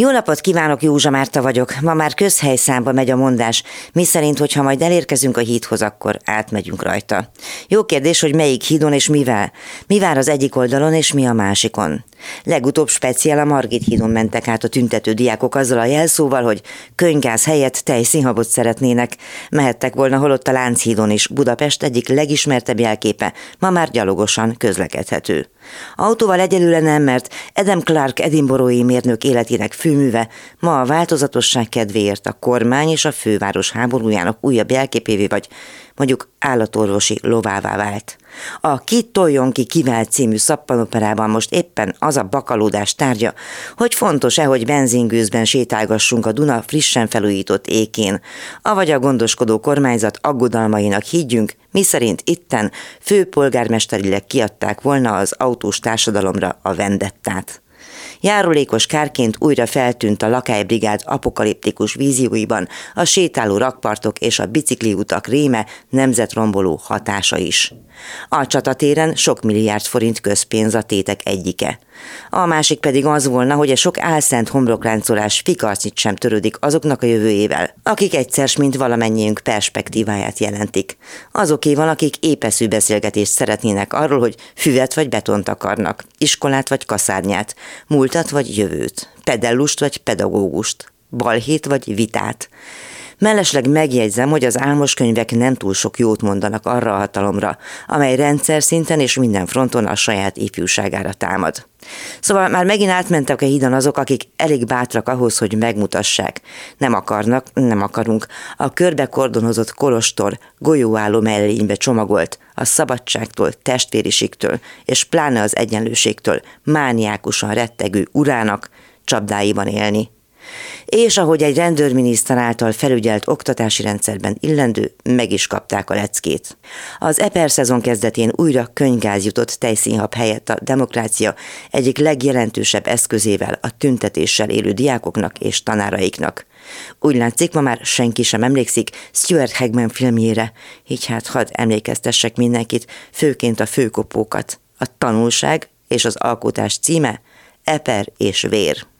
Jó napot kívánok, Józsa Márta vagyok. Ma már közhelyszámba megy a mondás, mi szerint, hogyha majd elérkezünk a hídhoz, akkor átmegyünk rajta. Jó kérdés, hogy melyik hídon és mivel. Mi vár az egyik oldalon és mi a másikon. Legutóbb speciál a Margit hídon mentek át a tüntető diákok azzal a jelszóval, hogy könygáz helyett tejszínhabot szeretnének. Mehettek volna holott a Lánchídon is, Budapest egyik legismertebb jelképe, ma már gyalogosan közlekedhető. Autóval egyelőre nem, mert Adam Clark edinborói mérnök életének főműve ma a változatosság kedvéért a kormány és a főváros háborújának újabb jelképévé vagy mondjuk állatorvosi lovává vált. A Ki toljon ki kivált című szappanoperában most éppen az a bakalódás tárgya, hogy fontos-e, hogy benzingőzben sétálgassunk a Duna frissen felújított ékén, avagy a gondoskodó kormányzat aggodalmainak higgyünk, miszerint itten főpolgármesterileg kiadták volna az autós társadalomra a vendettát. Járulékos kárként újra feltűnt a lakálybrigád apokaliptikus vízióiban a sétáló rakpartok és a bicikliutak réme nemzetromboló hatása is. A csatatéren sok milliárd forint közpénz a tétek egyike. A másik pedig az volna, hogy a sok álszent homlokráncolás fikarcit sem törődik azoknak a jövőjével, akik egyszer, mint valamennyiünk perspektíváját jelentik. Azoké van, akik épeszű beszélgetést szeretnének arról, hogy füvet vagy betont akarnak, iskolát vagy kaszárnyát, múltat vagy jövőt, pedellust vagy pedagógust, balhét vagy vitát. Mellesleg megjegyzem, hogy az álmos könyvek nem túl sok jót mondanak arra a hatalomra, amely rendszer szinten és minden fronton a saját ifjúságára támad. Szóval már megint átmentek a hídon azok, akik elég bátrak ahhoz, hogy megmutassák. Nem akarnak, nem akarunk. A körbe kordonozott kolostor golyóálló mellénybe csomagolt, a szabadságtól, testvériségtől, és pláne az egyenlőségtől mániákusan rettegő urának csapdáiban élni és ahogy egy rendőrminiszter által felügyelt oktatási rendszerben illendő, meg is kapták a leckét. Az EPER szezon kezdetén újra könygáz jutott tejszínhab helyett a demokrácia egyik legjelentősebb eszközével a tüntetéssel élő diákoknak és tanáraiknak. Úgy látszik, ma már senki sem emlékszik Stuart Hagman filmjére, így hát hadd emlékeztessek mindenkit, főként a főkopókat. A tanulság és az alkotás címe Eper és vér.